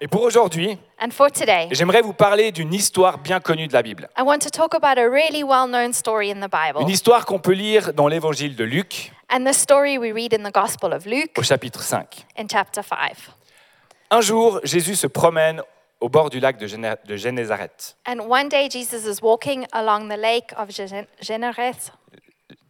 Et pour aujourd'hui, And for today, j'aimerais vous parler d'une histoire bien connue de la Bible. I want to talk about a really well known story in the Bible. Une histoire qu'on peut lire dans l'évangile de Luc And the story we read in the Gospel of Luke au chapitre 5. in chapter 5. Un jour, Jésus se promène au bord du lac de Géné- de Génézareth.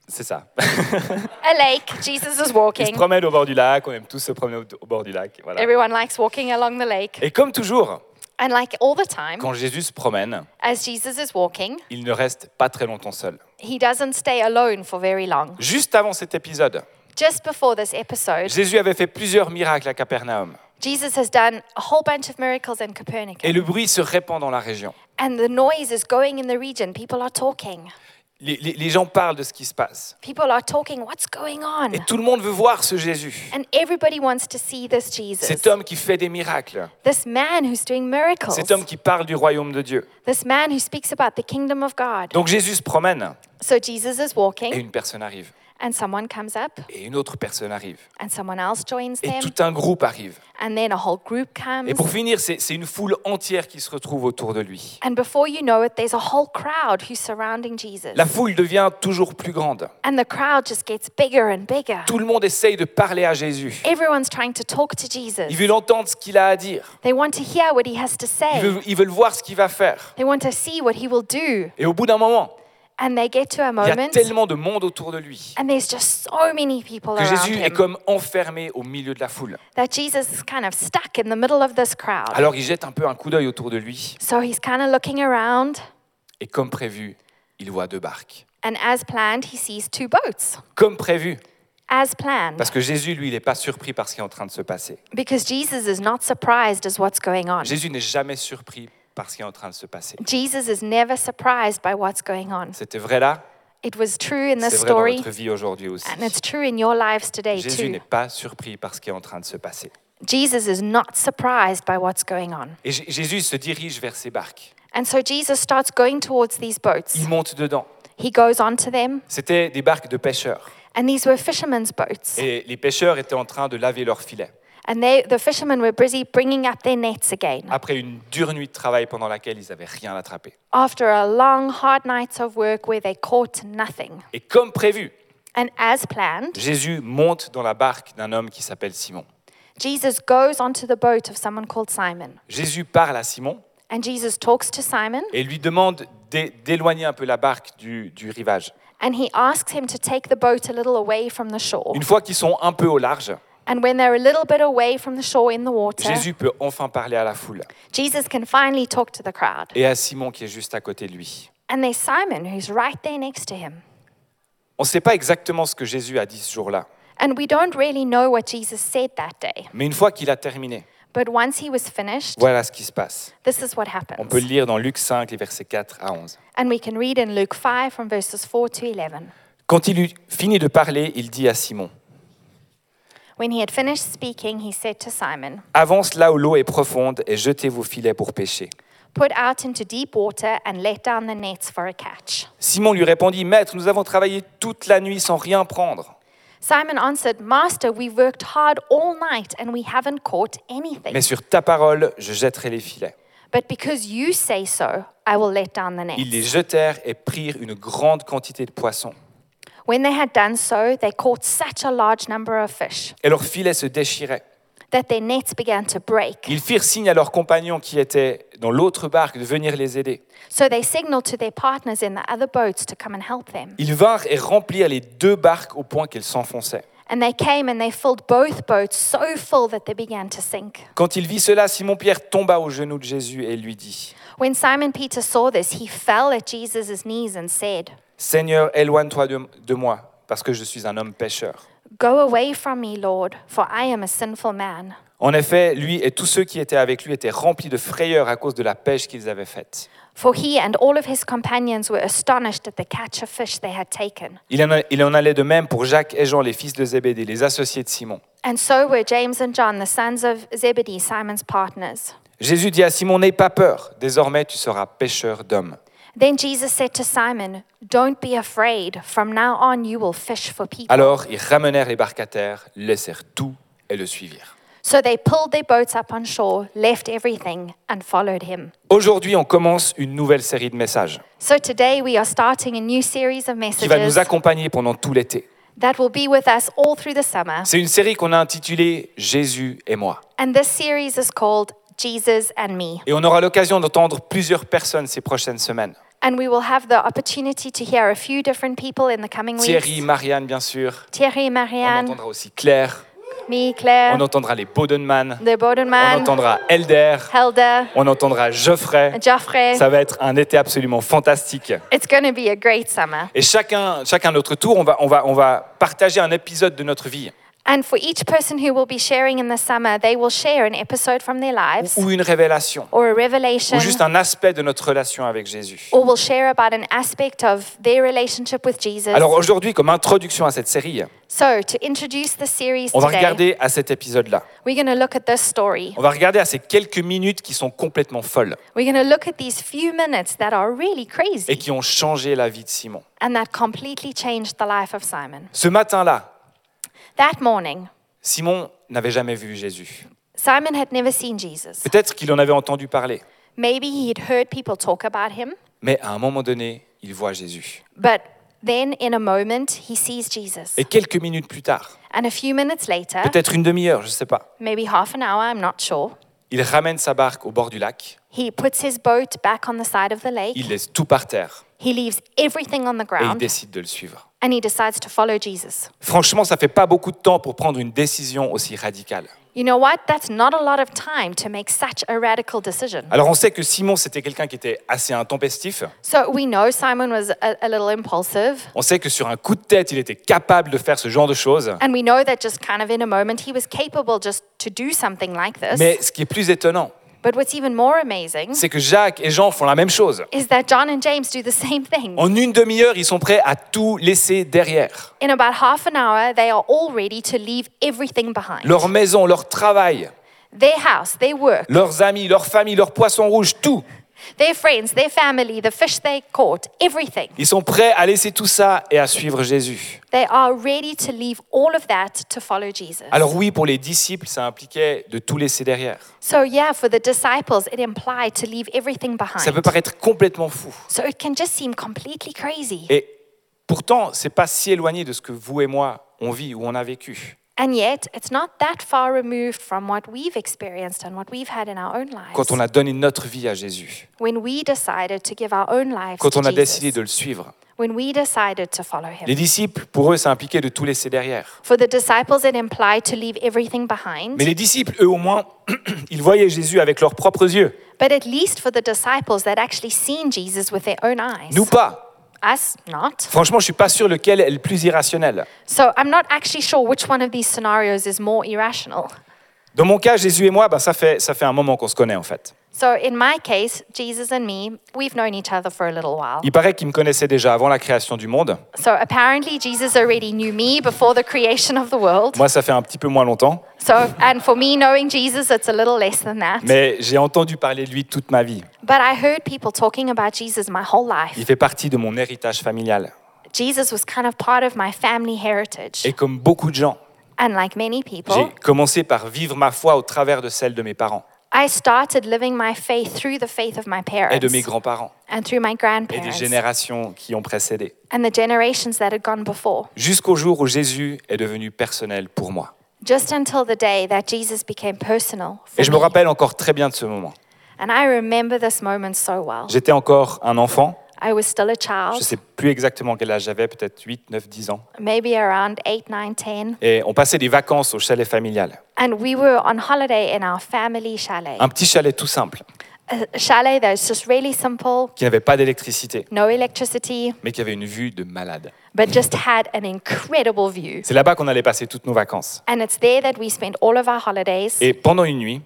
C'est ça. A lake, Jesus is Il se walking. promène au bord du lac, on aime tous se promener au, bord du lac. Voilà. Everyone likes walking along the lake. Et comme toujours, And like all the time, quand Jésus se promène, as Jesus is walking, il ne reste pas très longtemps seul. he doesn't stay alone for very long. Juste avant cet épisode, Just before this episode, Jésus avait fait plusieurs miracles à Capernaum. Jesus has done a whole bunch of miracles in Copernicus. Et le bruit se répand dans la région. And the noise is going in the region. People are talking. Les, les- les gens parlent de ce qui se passe. People are talking. What's going on? Et tout le monde veut voir ce Jésus. And everybody wants to see this Jesus. Cet homme qui fait des miracles. This man who's doing miracles. Cet homme qui parle du royaume de Dieu. This man who speaks about the kingdom of God. Donc Jésus se promène So Jesus is et une personne arrive. And someone comes up, Et une autre personne arrive. and someone else joins Et them, tout un groupe arrive. and then a whole group comes. Et pour finir, c'est une foule entière qui se retrouve autour de lui. And before you know it, there's a whole crowd who's surrounding Jesus. La foule devient toujours plus grande. And the crowd just gets bigger and bigger. Tout le monde essaye de parler à Jésus. Everyone's trying to talk to Jesus. Ils veulent entendre ce qu'il a à dire. They want to hear what he has to Ils say. veulent, ils veulent voir ce qu'il va faire. They want to see what he will do. Et au bout d'un moment, And they get to a il y a moment, tellement de monde autour de lui and there's just so many people que around Jésus est him comme enfermé au milieu de la foule. that Jesus is kind of stuck in the middle of this crowd. Alors il jette un peu un coup d'œil autour de lui. So he's kind of looking around, Et comme prévu, il voit deux barques. and as planned, he sees two boats. Comme prévu. As planned. Parce que Jésus, lui, il n'est pas surpris par ce qui est en train de se passer. Because Jesus is not surprised as what's going on. Jésus n'est jamais surpris par ce qui est en train de se passer. Jesus is never surprised by what's going on. C'était vrai là, It was true in c'est this vrai dans story, notre vie aujourd'hui aussi. and it's true in your lives today Jésus too. n'est pas surpris par ce qui est en train de se passer. Jesus is not surprised by what's going on. Et J- Jésus se dirige vers ces barques. And so Jesus starts going towards these boats. Il monte dedans. He goes onto them, C'était des barques de pêcheurs. and these were fishermen's boats. Et les pêcheurs étaient en train de laver leurs filets. And they, the fishermen were busy bringing up their nets again Après une dure nuit de travail pendant laquelle ils n'avaient rien attrapé. after a long, hard night of work where they caught nothing. Et comme prévu, And as planned, Jésus monte dans la barque d'un homme qui s'appelle Simon. Jesus goes onto the boat of someone called Simon. Jésus parle à Simon And Jesus talks to Simon, et lui demande d'é- d'éloigner un peu la barque du, du rivage. and he asks him to take the boat a little away from the shore. Une fois qu'ils sont un peu au large, And when they're a little bit away from the shore in the water, Jésus peut enfin parler à la foule Jesus can finally talk to the crowd. et à Simon qui est juste à côté de lui. And there's Simon who's right there next to him. On ne sait pas exactement ce que Jésus a dit ce jour-là, And we don't really know what Jesus said that day. mais une fois qu'il a terminé, But once he was finished, voilà ce qui se passe. this is what On happens. peut le lire dans Luc 5, les versets 4 à 11. And we can read in Luke 5 from verses 4 to 11. Quand il eut fini de parler, il dit à Simon, When he had finished speaking, he said to Simon, Avance là où l'eau est profonde et jetez vos filets pour pêcher. Put out into deep water and let down the nets for a catch. Simon lui répondit, Maître, nous avons travaillé toute la nuit sans rien prendre. Simon answered, Master, we've worked hard all night and we haven't caught anything. Mais sur ta parole, je jetterai les filets. But because you say so, I will let down the Ils les nets. jetèrent et prirent une grande quantité de poissons. When they had done so, they caught such a large number of fish Et leurs filets se déchiraient. that their nets began to break. Ils firent signe à leurs compagnons qui étaient dans l'autre barque de venir les aider. So they signaled to their partners in the other boats to come and help them. Ils vinrent et remplirent les deux barques au point qu'elles s'enfonçaient. And they came and they filled both boats so full that they began to sink. Quand il vit cela, Simon-Pierre tomba aux genoux de Jésus et lui dit, When Simon Peter saw this, he fell at Jesus' knees and said, Seigneur, éloigne-toi de, de moi, parce que je suis un homme pécheur. Go away from me, Lord, for I am a sinful man. En effet, lui et tous ceux qui étaient avec lui étaient remplis de frayeur à cause de la pêche qu'ils avaient faite. For he and all of his companions were astonished at the catch of fish they had taken. Il en, a- il en allait de même pour Jacques et Jean, les fils de Zébédée, les associés de Simon. And so were James and John, the sons of Zebedee, Simon's partners. Jésus dit à Simon, n'aie pas peur, désormais tu seras pêcheur d'hommes. Then Jesus said to Simon, Don't be afraid. From now on, you will fish for people. Alors ils ramenèrent les barques à terre, laissèrent tout et le suivirent. So they pulled their boats up on shore, left everything, and followed him. Aujourd'hui, on commence une nouvelle série de messages So today we are starting a new series of qui va nous messages accompagner pendant tout l'été. that will be with us all through the summer. C'est une série qu'on a intitulée Jésus et moi. And this series is called Jesus and Me. Et on aura l'occasion d'entendre plusieurs personnes ces prochaines semaines. And we will have the opportunity to hear a few different people in the coming Thierry, weeks. Marianne, bien sûr. Thierry, On Marianne, entendra aussi Claire. me, Claire, On entendra les Bodenman. the On Bodenman, entendra Elder. Helder, On entendra Geoffrey. Joffrey. Ça va être un été absolument fantastique. It's to be a great summer. Et chacun, chacun notre tour, on va, on, va, on va partager un épisode de notre vie And for each person who will be sharing in the summer, they will share an episode from their lives ou une révélation or a revelation ou juste un aspect de notre relation avec Jésus. or will share about an aspect of their relationship with Jesus. Alors aujourd'hui, comme introduction à cette série, so, to introduce the series on va today, regarder à cet épisode-là. we're going to look at this story. On va regarder à ces quelques minutes qui sont complètement folles We're going to look at these few minutes that are really et crazy qui ont changé la vie de Simon. and that completely changed the life of Simon. Ce matin-là, That morning, Simon n'avait jamais vu Jésus. Simon had never seen Jesus. Peut-être qu'il en avait entendu parler, Maybe he had heard people talk about him, mais à un moment donné, il voit Jésus. but then in a moment, he sees Jesus. Et quelques minutes plus tard, And a few minutes later, peut-être une demi-heure, je ne sais pas, maybe half an hour, I'm not sure, il ramène sa barque au bord du lac, he puts his boat back on the side of the lake. il laisse tout par terre He leaves everything on the et il ground décide de le suivre. and he decides to follow Jesus. Franchement, ça fait pas beaucoup de temps pour prendre une décision aussi radicale. You know what? That's not a lot of time to make such a radical decision. Alors on sait que Simon, c'était quelqu'un qui était assez intempestif. So we know Simon was a, a little impulsive, On sait que sur un coup de tête, il était capable de faire ce genre de choses. and we know that just kind of in a moment he was capable just to do something like this. Mais ce qui est plus étonnant, But what's even more amazing c'est que Jacques et Jean font la même chose. is that John and James do the same thing. En une demi-heure, ils sont prêts à tout laisser derrière. In about half an hour, they are all ready to leave everything behind Leur maison, leur travail, their house, their work, leurs amis, leur famille, leur poisson rouge, tout. Their friends, their family, the fish they caught, everything. Ils sont prêts à laisser tout ça et à suivre Jésus. They are ready to leave all of that to follow Jesus. Alors oui, pour les disciples, ça impliquait de tout laisser derrière. So, yeah, for the disciples, it implied to leave everything Ça peut behind. paraître complètement fou. So, it can just seem completely crazy. Et pourtant, c'est pas si éloigné de ce que vous et moi on vit ou on a vécu. And yet, it's not that far removed from what we've experienced and what we've had in our own lives. Quand on a donné notre vie à Jésus, When we decided to give our own lives quand to on a Jesus. décidé de le suivre. When we decided to follow him. Les disciples, pour eux, ça impliquait de tout laisser derrière. For the disciples, it implied to leave everything behind. Mais les disciples, eux au moins, ils voyaient Jésus avec leurs propres yeux. But at least for the disciples that actually seen Jesus with their own eyes. Nous pas. Us, not. Franchement, je suis pas sûr lequel est le plus irrationnel. So I'm not actually sure which one of these scenarios is more irrational. Dans mon cas, Jésus et moi, bah, ça, fait, ça fait un moment qu'on se connaît en fait. So in my case, Jesus and me, we've known each other for a little while. Il paraît qu'il me connaissait déjà avant la création du monde. So apparently Jesus already knew me before the creation of the world. Moi, ça fait un petit peu moins longtemps. So and for me knowing Jesus, it's a little less than that. Mais j'ai entendu parler de lui toute ma vie. But I heard people talking about Jesus my whole life. Il fait partie de mon héritage familial. Jesus was kind of part of my family heritage. Et comme beaucoup de gens, And like many j'ai people, commencé par vivre ma foi au travers de celle de mes parents I started living my faith through the faith of my parents et de mes grands-parents and through my et des grandparents générations qui ont précédé. and the generations that had gone before, Jusqu'au jour où Jésus est devenu personnel pour moi. just until the day that Jesus became personal. For Et je me me. rappelle encore très bien de ce moment. And I remember this moment so well. J'étais encore un enfant. I was still a Je ne child, sais plus exactement quel âge j'avais, peut-être 8, 9, 10 ans. maybe around 8, 9, 10. Et on passait des vacances au chalet familial. And we were on holiday in our family chalet. Un petit chalet tout simple, A chalet that was just really simple, qui n'avait pas d'électricité, no electricity, mais qui avait une vue de malade. but just had an incredible view. C'est là-bas qu'on allait passer toutes nos vacances. And it's there that we spent all of our holidays. Et pendant une nuit,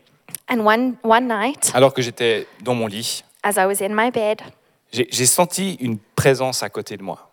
And one, one night, alors que j'étais dans mon lit, as I was in my bed, j'ai senti une présence à côté de moi.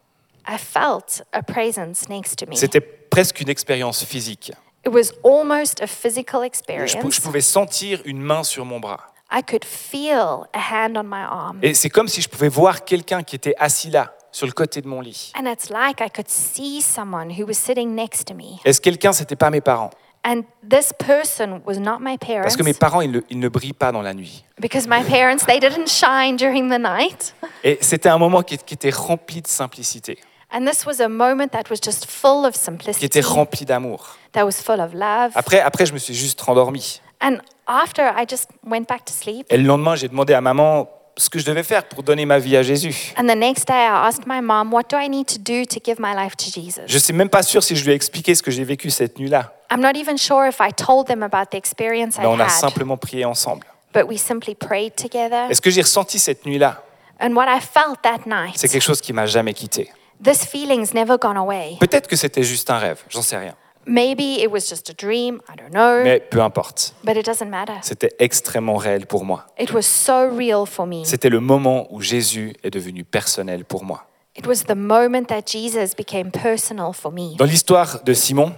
I felt a presence next to me. C'était presque une expérience physique. It was almost a physical Je, pou- experience. je pouvais sentir une main sur mon bras. I could feel a hand on my arm. Et c'est comme si je pouvais voir quelqu'un qui était assis là, sur le côté de mon lit. And it's like I could see someone who was sitting next to me. Et ce quelqu'un, c'était pas mes parents? And this person was not my parents Parce que mes parents, ils ne, ils ne brillent pas dans la nuit. because my parents they didn't shine during the night. Et c'était un moment qui, qui était rempli de simplicité, And this was a moment that was just full of qui simplicity, était rempli d'amour. that was full of love. Après, après, je me suis juste rendormi. And after I just went back to sleep. Et le lendemain, j'ai demandé à maman ce que je devais faire pour donner ma vie à Jésus. And the next day I asked my mom, what do I need to do to give my life to Jesus? Je ne sais même pas sûr si je lui ai expliqué ce que j'ai vécu cette nuit-là. I'm not even sure if I told them about the experience I on a had, simplement prié ensemble. but we simply prayed together. Et ce que j'ai ressenti cette nuit-là, And what I felt that night, c'est quelque chose qui m'a jamais quitté. this feeling's never gone away. Peut-être que c'était juste un rêve, j'en sais rien. Maybe it was just a dream, I don't know, Mais peu importe. but it doesn't matter. C'était extrêmement réel pour moi. It was so real for me. C'était le moment où Jésus est devenu personnel pour moi. It was the moment that Jesus became personal for me. Dans l'histoire de Simon,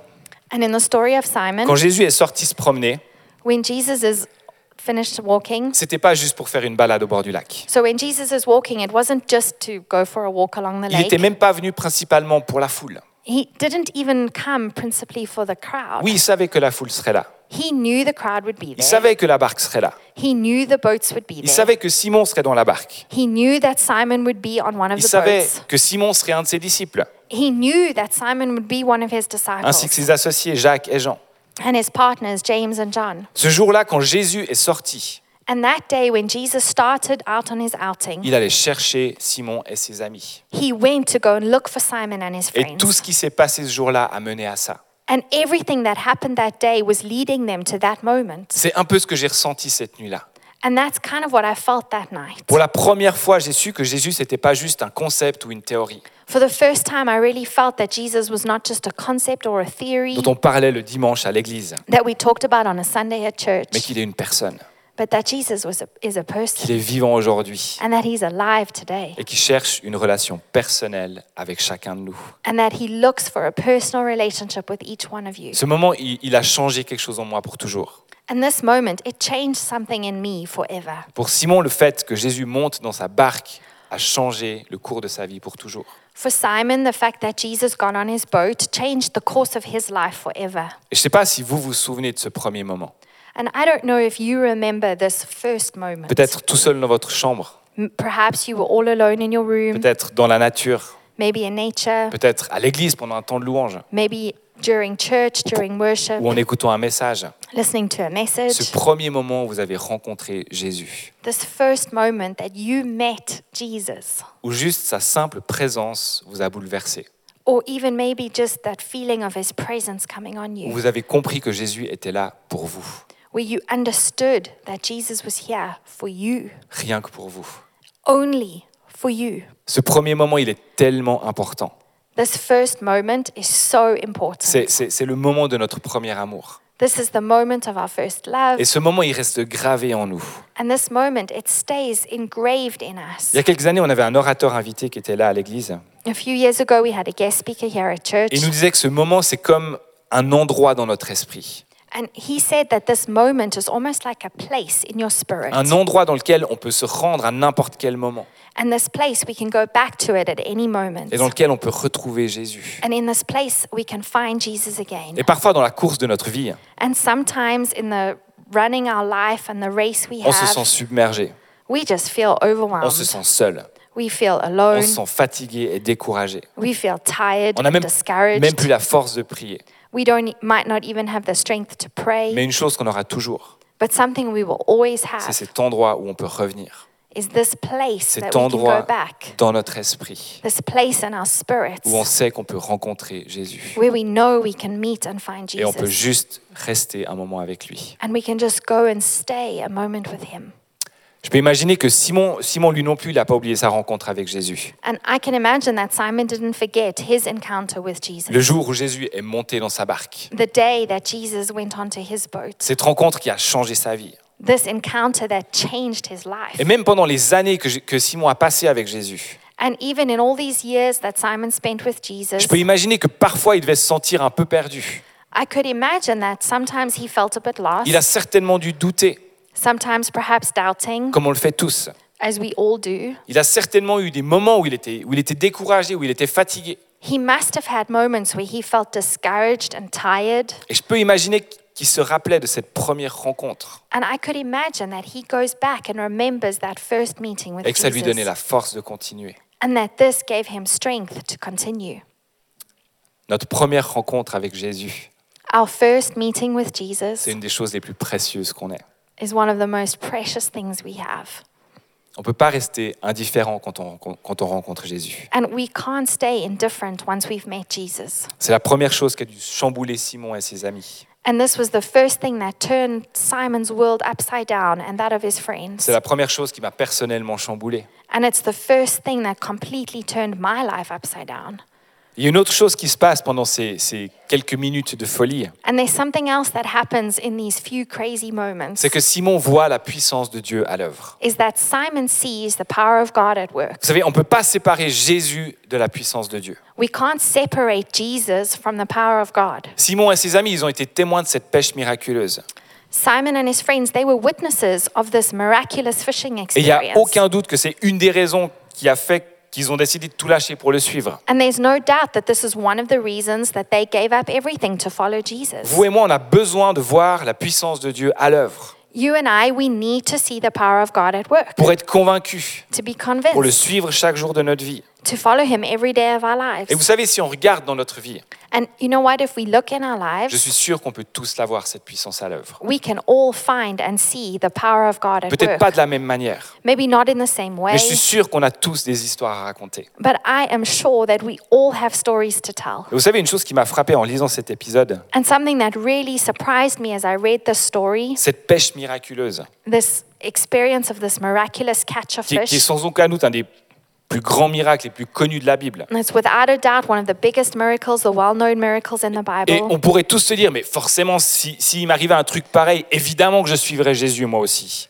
And in the story of Simon, quand Jésus est sorti se promener, when Jesus is finished walking, c'était pas juste pour faire une balade au bord du lac. so when Jesus is walking, it wasn't just to go for a walk along the Il n'était lake. même pas venu principalement pour la foule. He didn't even come principally for the crowd. Oui, il savait que la foule serait là. He knew the crowd would be Il there. savait que la barque serait là. He knew the boats would be Il there. savait que Simon serait dans la barque. He knew that Simon would be on one of Il the savait boats. que Simon serait un de ses disciples, He knew that Simon would be one of his ainsi que disciples ses associés Jacques et Jean. and his partners, James and John. Ce jour-là, quand Jésus est sorti, And that day, when Jesus started out on his outing, il allait chercher Simon et ses amis. he went to go and look for Simon and his Et friends. tout ce qui s'est passé ce jour-là a mené à ça. And everything that happened that day was leading them to that moment. C'est un peu ce que j'ai ressenti cette nuit-là. And that's kind of what I felt that night. Pour la première fois, j'ai su que Jésus, n'était pas juste un concept ou une théorie For the first time, I really felt that Jesus was not just a concept or a theory dont on parlait le dimanche à l'église, that we talked about on a Sunday at mais church, qu'il est une personne, but that Jesus was a, is a qu'il person est vivant aujourd'hui and that he's alive today et qui cherche une relation personnelle avec chacun de nous. and that he looks for a personal relationship with each one of you. Ce moment, il, il a changé quelque chose en moi pour toujours. And this moment, it changed something in me forever. Pour Simon, le fait que Jésus monte dans sa barque a changé le cours de sa vie pour toujours. For Simon, the fact that Jesus got on his boat changed the course of his life forever. Et je ne sais pas si vous vous souvenez de ce premier moment. And I don't know if you remember this first moment. Peut-être tout seul dans votre chambre, M- Perhaps you were all alone in your room, peut-être dans la nature, maybe in nature, peut-être à l'église pendant un temps de louange, maybe during church, during worship, ou en écoutant un message. listening to a Ce message. premier moment où vous avez rencontré Jésus, This first moment that you met Jesus, où juste sa simple présence vous a bouleversé, or even maybe just that feeling of his presence coming on où you, vous avez compris que Jésus était là pour vous, where you understood that Jesus was here for you, rien que pour vous. only for you. Ce premier moment, il est tellement important. This first moment is so important. C'est le moment de notre premier amour. This is the moment of our first love. Et ce moment, il reste gravé en nous. And this moment, it stays engraved in us. Il y a quelques années, on avait un orateur invité qui était là à l'église. A few years ago, we had a guest speaker here at church, il nous disait que ce moment, c'est comme un endroit dans notre esprit. And he said that this moment is almost like a place in your spirit. Un endroit dans lequel on peut se rendre à n'importe quel moment. And this place, we can go back to it at any moment. Et dans lequel on peut retrouver Jésus. And in this place, we can find Jesus again. Et parfois, dans la course de notre vie, And sometimes in the running our life and the race we on se sent have, submergé. we just feel On se overwhelmed. sent seul. We feel On alone. se sent fatigué et découragé. We feel tired, On n'a même, discouraged. même plus la force de prier. We don't might not even have the strength to pray. Mais une chose qu'on aura toujours, But something we will always c'est have cet endroit où on peut revenir. is this place Cet that we can endroit go back. dans notre esprit This place in our spirits où on sait qu'on peut rencontrer Jésus. where we know we can meet and find Et on peut Jesus. juste rester un moment avec lui. And we can just go and stay a moment with him. Je peux imaginer que Simon, Simon lui non plus, il n'a pas oublié sa rencontre avec Jésus. And I can imagine that Simon didn't forget his encounter with Jesus. Le jour où Jésus est monté dans sa barque. The day that Jesus went onto his boat. Cette rencontre qui a changé sa vie. This encounter that changed his life. Et même pendant les années que, que Simon a passées avec Jésus, And even in all these years that Simon spent with Jesus, je peux imaginer que parfois il devait se sentir un peu perdu. I could imagine that sometimes he felt a bit lost. Il a certainement dû douter, sometimes perhaps doubting, comme on le fait tous. as we all do. Il a certainement eu des moments où il était, où il était découragé, où il était fatigué. He must have had moments where he felt discouraged and tired. Et je peux imaginer qu'il se rappelait de cette première rencontre And I could imagine that he goes back and remembers that first meeting with et que ça lui donnait Jesus. la force de continuer. And that this gave him strength to continue. Notre première rencontre avec Jésus, Our first meeting with Jesus c'est une des choses les plus précieuses qu'on ait. Is one of the most precious things we have. On ne peut pas rester indifférent quand on, quand on rencontre Jésus. And we can't stay indifferent once we've met Jesus. C'est la première chose qui a dû chambouler Simon et ses amis. And this was the first thing that turned Simon's world upside down and that of his friends. C'est la première chose qui m'a personnellement chamboulé. And it's the first thing that completely turned my life upside down. Il y a une autre chose qui se passe pendant ces, ces quelques minutes de folie. And there's something else that happens in these few crazy moments. C'est que Simon voit la puissance de Dieu à l'œuvre. Is that Simon sees the power of God at work. Vous savez, on ne peut pas séparer Jésus de la puissance de Dieu. We can't separate Jesus from the power of God. Simon et ses amis, ils ont été témoins de cette pêche miraculeuse. Simon and his friends, they were witnesses of this miraculous fishing Et il n'y a aucun doute que c'est une des raisons qui a fait qu'ils ont décidé de tout lâcher pour le suivre. And there's no doubt that this is one of the reasons that they gave up everything to follow Jesus. Vous et moi, on a besoin de voir la puissance de Dieu à l'œuvre You and I, we need to see the power of God at work, pour être convaincus, to be pour le suivre chaque jour de notre vie. To follow Him every day of our Et vous lives. savez, si on regarde dans notre vie, And you know what? If we look in our je lives, suis sûr qu'on peut tous l'avoir, cette puissance à l'œuvre. we can all find and see the power of God at Peut-être pas de la même manière, Maybe not in the same way, mais je suis sûr qu'on a tous des histoires à raconter. but I am sure that we all have stories to tell. Et vous savez, une chose qui m'a frappé en lisant cet épisode, And something that really surprised me as I read this story, cette pêche miraculeuse, this experience of this miraculous catch of qui, qui est fish. sans aucun doute un des plus grands miracles les plus connus de la Bible. And it's without a doubt one of the biggest miracles, the well known miracles in the Et Bible. on pourrait tous se dire, mais forcément, s'il si, s'il m'arrivait un truc pareil, évidemment que je suivrais Jésus moi aussi.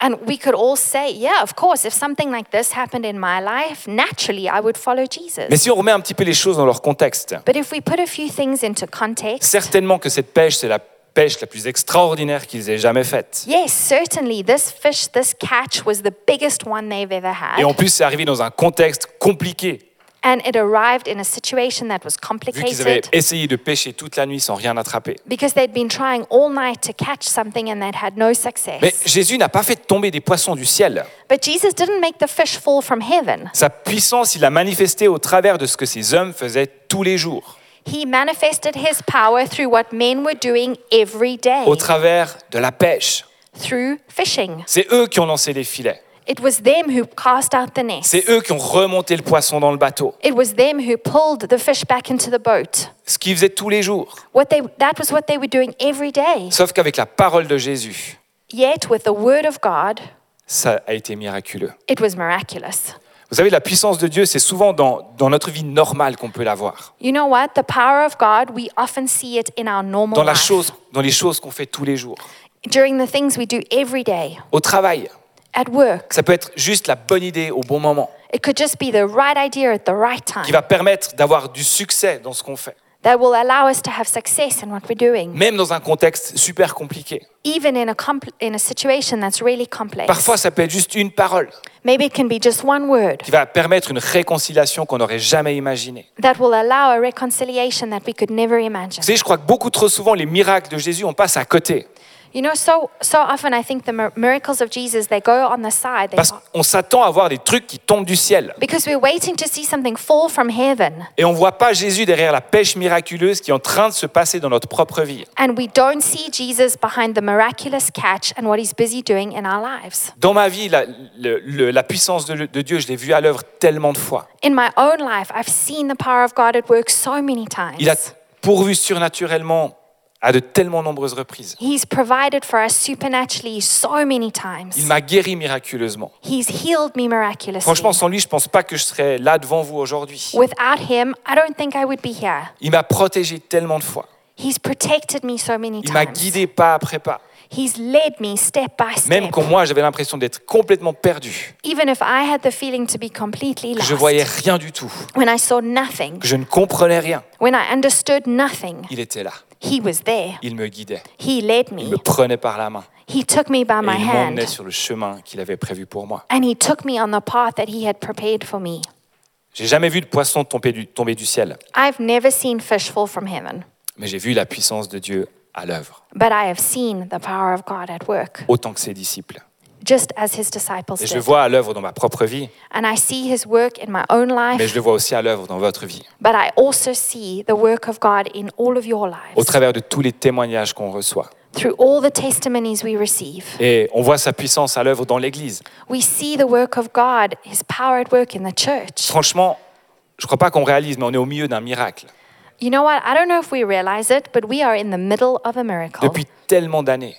Mais si on remet un petit peu les choses dans leur contexte, But if we put a few things into context, certainement que cette pêche, c'est la pêche la plus extraordinaire qu'ils aient jamais faite. yes, certainly this fish, this catch was the biggest one they've ever Et en had. plus, c'est arrivé dans un contexte compliqué, And it arrived in a situation that was vu qu'ils avaient complicated essayé de pêcher toute la nuit sans rien attraper. because they'd been trying all night to catch something and they'd had no Mais success. Jésus n'a pas fait tomber des poissons du ciel. But Jesus didn't make the fish fall from heaven. Sa puissance, il l'a manifestée au travers de ce que ces hommes faisaient tous les jours, He manifested his power through what men were doing every day, au travers de la pêche. through fishing. C'est eux qui ont lancé les filets. It was them who cast out the nets. C'est eux qui ont remonté le poisson dans le bateau. It was them who pulled the fish back into the boat. Ce qu'ils faisaient tous les jours. What they, that was what they were doing every day. Sauf qu'avec la parole de Jésus, Yet, with the word of God, ça a été miraculeux. it was miraculous. Vous savez, la puissance de Dieu, c'est souvent dans, dans notre vie normale qu'on peut la voir. You know what? The power of God, we often see it in our normal Dans, la life. chose, dans les choses qu'on fait tous les jours. During the things we do every day, Au travail, at work. ça peut être juste la bonne idée au bon moment, It could just be the right idea at the right time qui va permettre d'avoir du succès dans ce qu'on fait. That will allow us to have success in what we're doing, Même dans un contexte super compliqué. even in a, in a situation that's really complex. Parfois, ça peut être juste une parole Maybe it can be just one word qui va permettre une réconciliation qu'on n'aurait jamais imaginée. that will allow a reconciliation that we could never imagine. Vous savez, je crois que beaucoup trop souvent, les miracles de Jésus, on passe à côté. You know, so so often I think the mir- miracles of Jesus they go on the side they Parce qu'on s'attend à voir des trucs qui tombent du ciel. because we're waiting to see something fall from heaven, Et on ne voit pas Jésus derrière la pêche miraculeuse qui est en train de se passer dans notre propre vie. and we don't see Jesus behind the miraculous catch and what He's busy doing in our lives. Dans ma vie, la, le- le- la puissance de, de Dieu, je l'ai vue à l'œuvre tellement de fois. In my own life, I've seen the power of God at work so many times. Il a pourvu surnaturellement à de tellement nombreuses reprises. He's provided for us supernaturally so many times. Il m'a guéri miraculeusement. He's healed me miraculously. Franchement, sans lui, je ne pense pas que je serais là devant vous aujourd'hui. Without him, I don't think I would be here. Il m'a protégé tellement de fois. He's protected me so many Il m'a times. guidé pas après pas. He's led me step by step. Même quand moi, j'avais l'impression d'être complètement perdu, Even if I had the feeling to be completely lost. je voyais rien du tout, When I saw nothing, que je ne comprenais rien, when I understood nothing, il était là. He was there. Il me guidait. He led Il me. me prenait par la main. He took me by Et my il m'emmenait hand. sur le chemin qu'il avait prévu pour moi. And he took me on the path that he had prepared for me. J'ai jamais vu de poisson tomber du, tomber du ciel, I've never seen fish fall from heaven, mais j'ai vu la puissance de Dieu à l'œuvre, but I have seen the power of God at work, autant que ses disciples. Just as his disciples Et je le vois à l'œuvre dans ma propre vie, And I see his work in my own mais life, je le vois aussi à l'œuvre dans votre vie, but I also see the work of God in all of your au lives, travers de tous les témoignages qu'on reçoit. through all the testimonies we receive. Et on voit sa puissance à l'œuvre dans l'Église. We see the work of God, his power at work in the church. Franchement, je ne crois pas qu'on réalise, mais on est au milieu d'un miracle. You know what? I don't know if we realize it, but we are in the middle of a miracle. Depuis tellement d'années,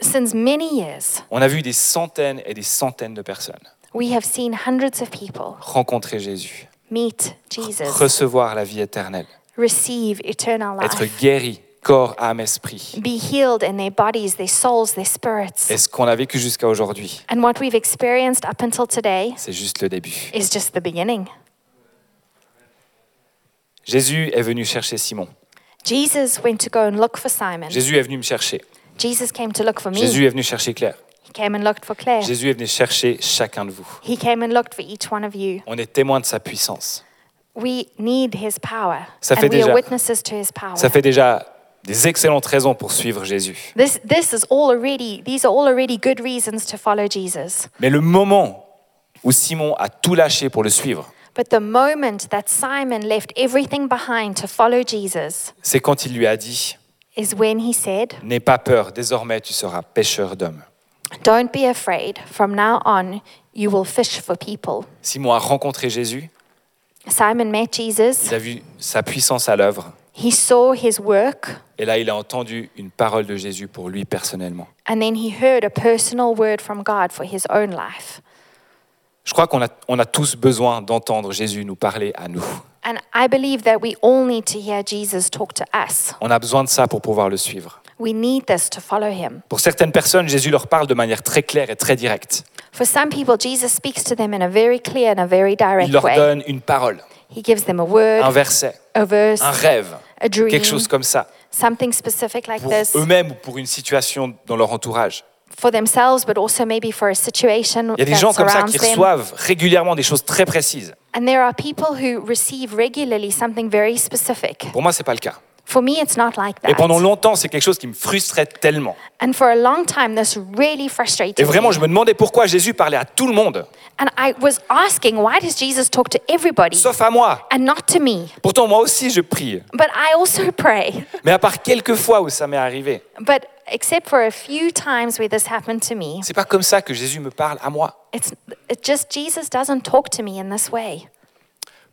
Since many years, on a vu des centaines et des centaines de personnes we have seen hundreds of people rencontrer Jésus, meet Jesus, recevoir la vie éternelle, receive eternal être life, guéris, corps, âme, esprit. be healed in their bodies, their souls, their spirits. Et ce qu'on a vécu jusqu'à aujourd'hui, And what we've experienced up until today c'est juste le début. is just the beginning. Jésus est venu chercher Simon. Jesus went to go and look for Simon. Jésus est venu me chercher. Jesus came to look for me. Jésus est venu chercher Claire. He came and looked for Claire. Jésus est venu chercher chacun de vous. He came and looked for each one of you. On est témoin de sa puissance. We need his power. Ça fait and we are déjà- witnesses to his power. Ça fait déjà des excellentes raisons pour suivre Jésus. This, this is all already, these are all already good reasons to follow Jesus. Mais le moment où Simon a tout lâché pour le suivre, But the moment that Simon left everything behind to follow Jesus c'est quand il lui a dit is when he said, N'aie pas peur, désormais tu seras pêcheur d'hommes. Don't be afraid. From now on, you will fish for people. Simon a rencontré Jésus, Simon met Jesus. il a vu sa puissance à l'œuvre, He saw his work, et là il a entendu une parole de Jésus pour lui personnellement. and then he heard a personal word from God for his own life. Je crois qu'on a, on a tous besoin d'entendre Jésus nous parler à nous. And I believe that we all need to hear Jesus talk to us. On a besoin de ça pour pouvoir le suivre. We need this to follow him. Pour certaines personnes, Jésus leur parle de manière très claire et très directe. For some people, Jesus speaks to them in a very clear and a very Il direct leur way. donne une parole, He gives them a un verset, a verse, un rêve, a dream, quelque chose comme ça, something specific like pour this eux-mêmes ou pour une situation dans leur entourage. For themselves, but also maybe for a situation Il y a des that gens comme ça surrounds qui them. reçoivent régulièrement des choses très précises. And there are people who receive regularly something very specific. Pour moi, c'est pas le cas. For me, it's not like Et pendant that. longtemps, c'est quelque chose qui me frustrait tellement. And for a long time, this really Et frustrated vraiment, me. je me demandais pourquoi Jésus parlait à tout le monde, And I was asking, why does Jesus talk to everybody sauf à moi. and not to me? Pourtant, moi aussi, je prie. But I also pray. Mais à part quelques fois où ça m'est arrivé, But except for a few times where this happened to me, c'est pas comme ça que Jésus me parle à moi. it's it just Jesus doesn't talk to me in this way.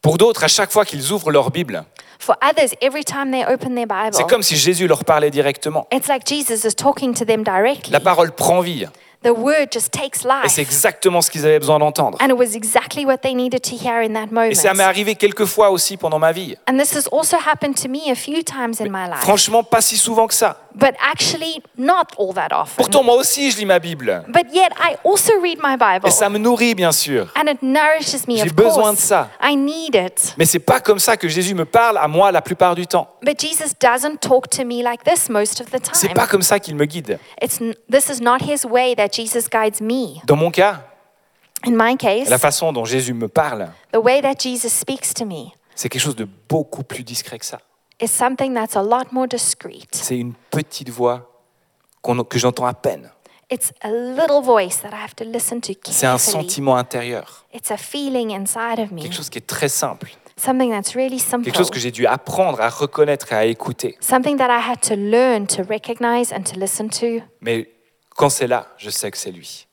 Pour d'autres, à chaque fois qu'ils ouvrent leur Bible, For others, every time they open their Bible, c'est comme si Jésus leur parlait directement. it's like Jesus is talking to them directly. La parole prend vie. The word just takes Et c'est life. exactement ce qu'ils avaient besoin d'entendre. And it was exactly what they needed to hear in that Et ça m'est moment. arrivé quelques fois aussi pendant ma vie. And this has also happened to me a few times in my life. Franchement, pas si souvent que ça. But actually, not all that often. Pourtant, moi aussi, je lis ma Bible. But yet, I also read my Bible. Et ça me nourrit, bien sûr. And it nourishes me, J'ai of besoin de ça. I need it. Mais c'est pas comme ça que Jésus me parle à moi la plupart du temps. But Jesus doesn't talk to me like this most of the C'est time. pas comme ça qu'il me guide. It's, n- this is not his way that Jesus guides me. Dans mon cas, In my case, la façon dont Jésus me parle, the way that Jesus speaks to me c'est quelque chose de beaucoup plus discret que ça. is something that's a lot more discreet. C'est une petite voix qu'on- que j'entends à peine. It's a little voice that I have to listen to C'est un carefully. sentiment intérieur. It's a feeling inside of me, Quelque chose qui est très simple. something that's really simple, Quelque chose que j'ai dû apprendre à reconnaître et à écouter. something that I had to learn to recognize and to listen to. Mais quand c'est là, je sais que c'est lui.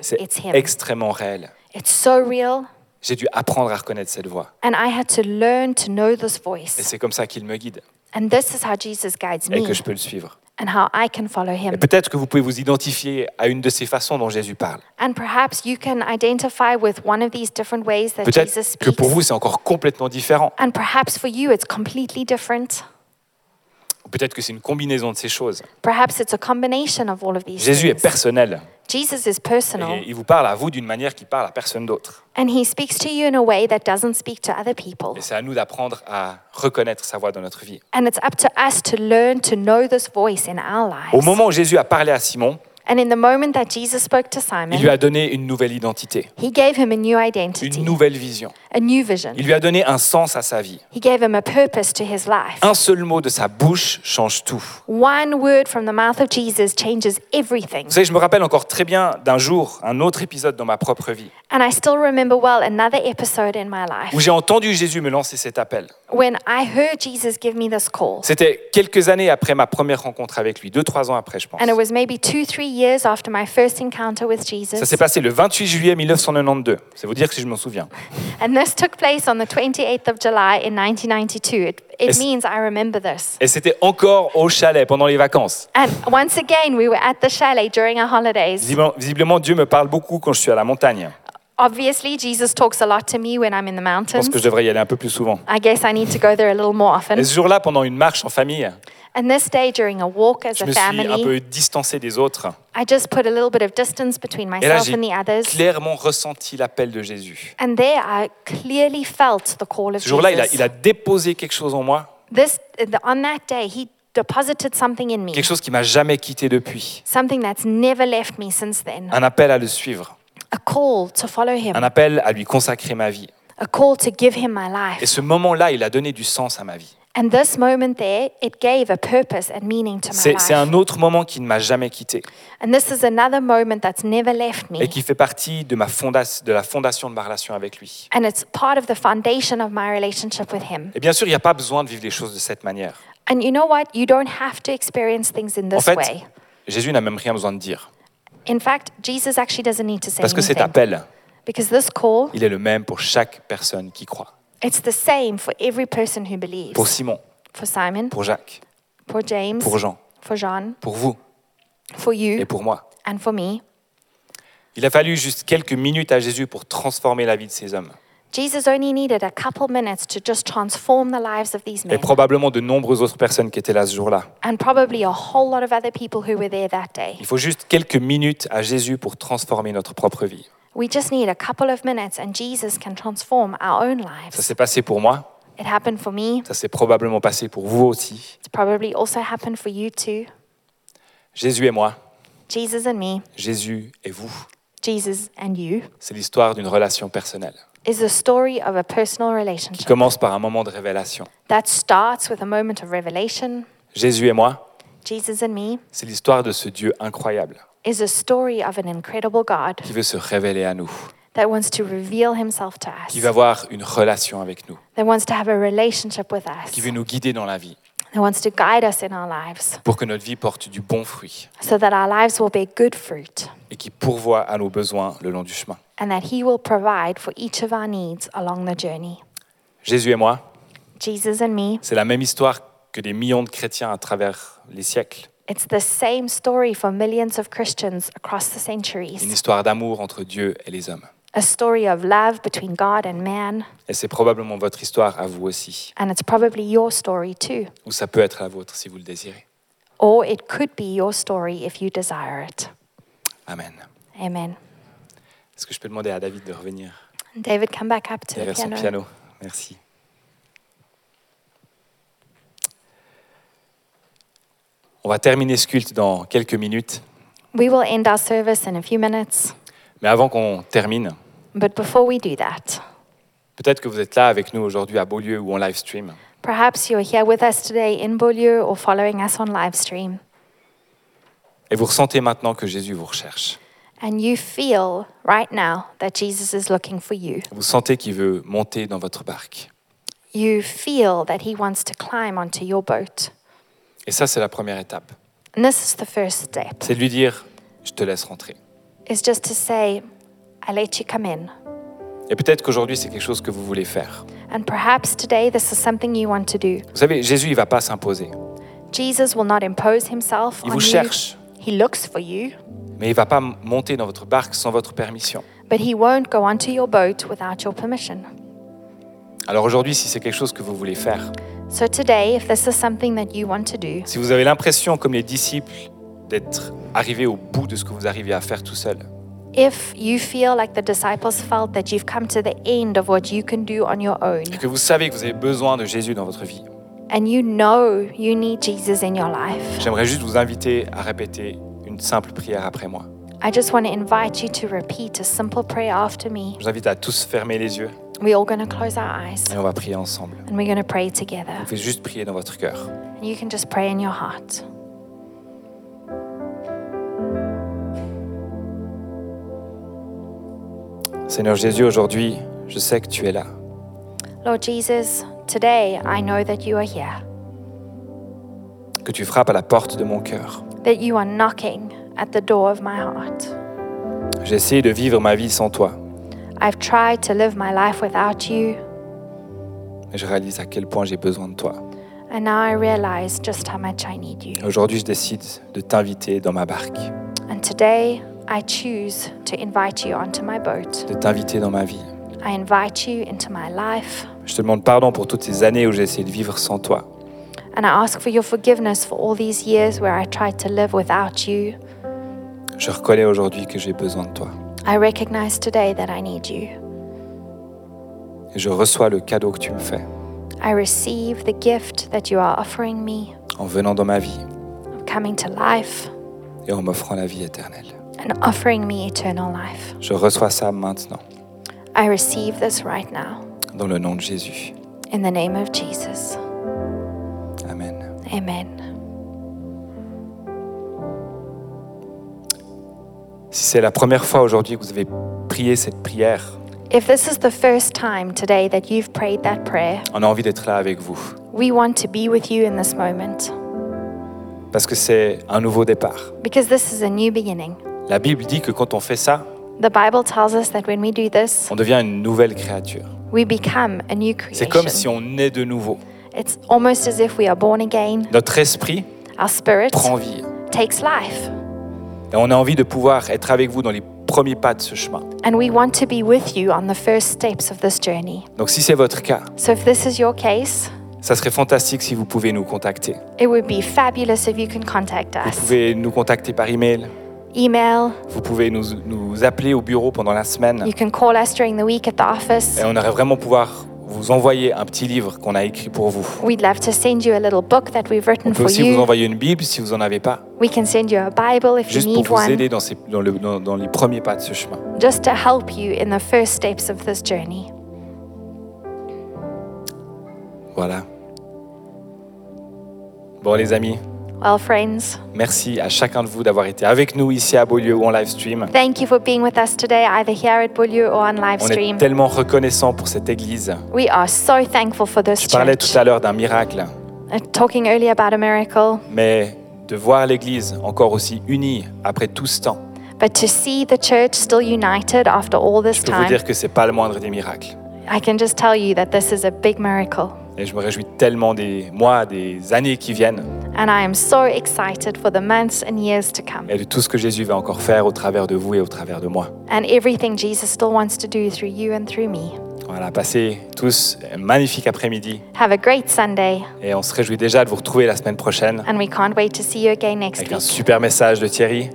C'est extrêmement réel. It's so real, J'ai dû apprendre à reconnaître cette voix. and I had to learn to know this Et c'est comme ça qu'il me guide And this is how Jesus guides et que je peux le suivre. and how I can follow him. Et peut-être que vous pouvez vous identifier à une de ces façons dont Jésus parle. Peut-être que pour vous, c'est encore complètement différent. And perhaps for you, it's completely different. Peut-être que c'est une combinaison de ces choses. Perhaps it's a combination of all of these Jésus est things. personnel. Jesus is personal, Et il vous parle à vous d'une manière qui parle à personne d'autre. and he speaks to you in a way that doesn't speak to other people. Et c'est à nous d'apprendre à reconnaître sa voix dans notre vie. And it's up to us to learn to know this voice in our Au lives. moment où Jésus a parlé à Simon, And in the moment that Jesus spoke to il lui Simon, a donné une nouvelle identité, he gave him a new une identity, nouvelle vision. a new vision. Il lui a donné un sens à sa vie. He gave him a purpose to his life. Un seul mot de sa bouche change tout. One word from the mouth of Jesus changes everything. Vous savez, je me rappelle encore très bien d'un jour, un autre épisode dans ma propre vie, And I still remember well another episode in my life où j'ai entendu Jésus me lancer cet appel. when I heard Jesus give me this call. C'était quelques années après ma première rencontre avec lui, deux, trois ans après, je pense. And it was maybe two, three years after my first encounter with Ça Jesus. s'est passé le 28 juillet 1992. C'est vous dire si je m'en souviens. And this took place on the 28th of July in 1992. It, it means I remember this. Et c'était encore au chalet pendant les vacances. And once again, we were at the chalet during our holidays. Visiblement, visiblement, Dieu me parle beaucoup quand je suis à la montagne. Obviously, Jesus talks a lot to me when I'm in the Je pense mountains. que je devrais y aller un peu plus souvent. I guess I need to go there a little more often. Et ce jour-là, pendant une marche en famille, And this day, during a walk as je a me suis un family, peu distancé des autres. I just put a little bit of distance between Et là, myself j'ai and the others. clairement ressenti l'appel de Jésus. And there, I clearly felt the call of Ce jour-là, il a, Jesus. il a déposé quelque chose en moi, This, on that day, he deposited something in me, quelque chose qui m'a jamais quitté depuis. something that's never left me since then. Un appel à le suivre, A call to follow him, un appel à lui consacrer ma vie. a call to give him my Et life. ce moment-là, il a donné du sens à ma vie. And this moment there, it gave a purpose and meaning to my C'est c'est un life. autre moment qui ne m'a jamais quitté And this is another moment that's never left me. et qui fait partie de, ma fonda- de la fondation de ma relation avec lui. And it's part of the foundation of my relationship with him. Et bien sûr, il n'y a pas besoin de vivre les choses de cette manière. And you know what? You don't have to experience things in En this fait, way. Jésus n'a même rien besoin de dire. In fact, Jesus actually doesn't need to say Parce que cet anything. appel, Because this call, il est le même pour chaque personne qui croit. it's the same for every person who believes. Pour Simon, For Simon, pour Jacques, for James, pour Jean, for John, pour vous for et you, pour moi. and for me. Il a fallu juste quelques minutes à Jésus pour transformer la vie de ces hommes. Jesus only needed a couple minutes to just transform the lives of these Et men. probablement de nombreuses autres personnes qui étaient là ce jour-là. And probably a whole lot of other people who were there that day. Il faut juste quelques minutes à Jésus pour transformer notre propre vie. We just need a couple of minutes and Jesus can transform our own Ça lives. s'est passé pour moi, It happened for me. ça s'est probablement passé pour vous aussi. It's probably also happened for you too. Jésus et moi, Jesus and me, Jésus et vous. Jesus and you, C'est l'histoire d'une relation personnelle is the story of a personal qui relationship commence par un moment de révélation. that starts with a moment of revelation. Jésus et moi, Jesus and me c'est l'histoire de ce Dieu incroyable is a story of an incredible God qui veut se révéler à nous, that wants to reveal himself to us, qui veut avoir une relation avec nous, that wants to have a relationship with us, qui veut nous guider dans la vie that wants to guide us in our lives pour que notre vie porte du bon fruit so that our lives will bear good fruit et qui pourvoit à nos besoins le long du chemin. And that he will provide for each of our needs along the journey. Jésus et moi, Jesus and me, c'est la même histoire que des millions de chrétiens à travers les siècles. it's the same story for millions of Christians across the Une centuries. histoire d'amour entre Dieu et les hommes. A story of love between God and man, Et c'est probablement votre histoire à vous aussi, and it's probably your story too. ou ça peut être la vôtre si vous le désirez. Or it could be your story if you desire it. Amen. Amen. Est-ce que je peux demander à David de revenir David, come back up to the derrière son piano. piano? Merci. On va terminer ce culte dans quelques minutes. We will end our service in a few minutes, Mais avant qu'on termine, but before we do that, peut-être que vous êtes là avec nous aujourd'hui à Beaulieu ou en live stream. perhaps you're here with us today in Beaulieu or following us on live stream, Et vous ressentez maintenant que Jésus vous recherche. And you feel right now that Jesus is looking for you. Vous sentez qu'il veut monter dans votre barque. You feel that he wants to climb onto your boat. Et ça, c'est la première étape. And this is the first step, C'est de lui dire, je te laisse rentrer. is just to say, I let you come in. Et peut-être qu'aujourd'hui, c'est quelque chose que vous voulez faire. And perhaps today this is something you want to do. Vous savez, Jésus, il va pas s'imposer. Jesus will not impose himself Il on vous you. cherche, He looks for you, mais il va pas monter dans votre barque sans votre permission. but he won't go onto your boat without your permission. Alors aujourd'hui, si c'est quelque chose que vous voulez faire, So today, if this is something that you want to do, si vous avez l'impression, comme les disciples, d'être arrivé au bout de ce que vous arrivez à faire tout seul, if you feel like the disciples felt that you've come to the end of what you can do on your own, et que vous savez que vous avez besoin de Jésus dans votre vie, and you know you need Jesus in your life, j'aimerais juste vous inviter à répéter une simple prière après moi. I just want to invite you to repeat a simple prayer after me. Je vous invite à tous fermer les yeux We're all going to close our eyes et on va prier ensemble. and we're going to pray together. Vous pouvez juste prier dans votre cœur. And you can just pray in your heart. Seigneur Jésus, aujourd'hui, je sais que tu es là. Lord Jesus, today I know that you are here, que tu frappes à la porte de mon cœur. that you are knocking at the door of my heart. J'ai essayé de vivre ma vie sans toi, I've tried to live my life without you, mais je réalise à quel point j'ai besoin de toi. and now I realize just how much I need you. Aujourd'hui, je décide de t'inviter dans ma barque, And today I choose to invite you onto my boat. de t'inviter dans ma vie. I invite you into my life, Je te demande pardon pour toutes ces années où j'ai essayé de vivre sans toi. and I ask for your forgiveness for all these years where I tried to live without you. Je reconnais aujourd'hui que j'ai besoin de toi. I recognize today that I need you. Et je reçois le cadeau que tu me fais I receive the gift that you are offering me en venant dans ma vie of coming to life et en m'offrant la vie éternelle. and offering me eternal life. Je reçois ça maintenant, I receive this right now dans le nom de Jésus. in the name of Jesus. Amen. Amen. Si c'est la première fois aujourd'hui que vous avez prié cette prière, If this is the first time today that you've prayed that prayer, on a envie d'être là avec vous. we want to be with you in this moment Parce que c'est un nouveau départ. because this is a new beginning. La Bible dit que quand on fait ça, The Bible tells us that when we do this, on devient une nouvelle créature. We become a new C'est comme creation. si on naît de nouveau. It's almost as if we are born again. Notre esprit Our spirit prend vie. takes life. Et on a envie de pouvoir être avec vous dans les premiers pas de ce chemin. And we want to be with you on the first steps of this journey. Donc si c'est votre cas, So if this is your case, ça serait fantastique si vous pouvez nous contacter. it would be fabulous if you can contact Vous us. pouvez nous contacter par email, Email, vous pouvez nous, nous appeler au bureau pendant la semaine. you can call us during the week at the office. Et on aimerait vraiment pouvoir vous envoyer un petit livre qu'on a écrit pour vous. We'd love to send you a little book that we've On written peut for aussi vous you. envoyer une Bible si vous n'en avez pas, We can send you a Bible if you juste pour need vous one, aider dans, ces- dans le- dans- dans les premiers pas de ce chemin. just to help you in the first steps of this journey. Voilà. Bon les amis, Well, friends, merci à chacun de vous d'avoir été avec nous ici à Beaulieu ou en live stream. thank you for being with us today, either here at Beaulieu or on live On est stream. tellement reconnaissant pour cette église. We are so thankful for this Je parlais church. tout à l'heure d'un miracle, Uh, Talking earlier about a miracle, mais de voir l'église encore aussi unie après tout ce temps, but to see the church still united after all this je peux vous time, dire que c'est pas le moindre des miracles. I can just tell you that this is a big miracle. Et je me réjouis tellement des mois, des années qui viennent And I am so excited for the months and years to come et de tout ce que Jésus va encore faire au travers de vous et au travers de moi. and everything Jesus still wants to do through you and through me. Voilà, passez tous un magnifique après-midi Have a great Sunday, et on se réjouit déjà de vous retrouver la semaine prochaine and we can't wait to see you again next avec un week. super message de Thierry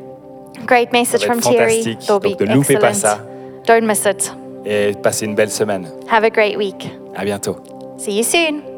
Great message from Thierry. fantastique, donc ne loupez pas ça. Don't miss it. et passez une belle semaine. Have a great week. À bientôt. See you soon.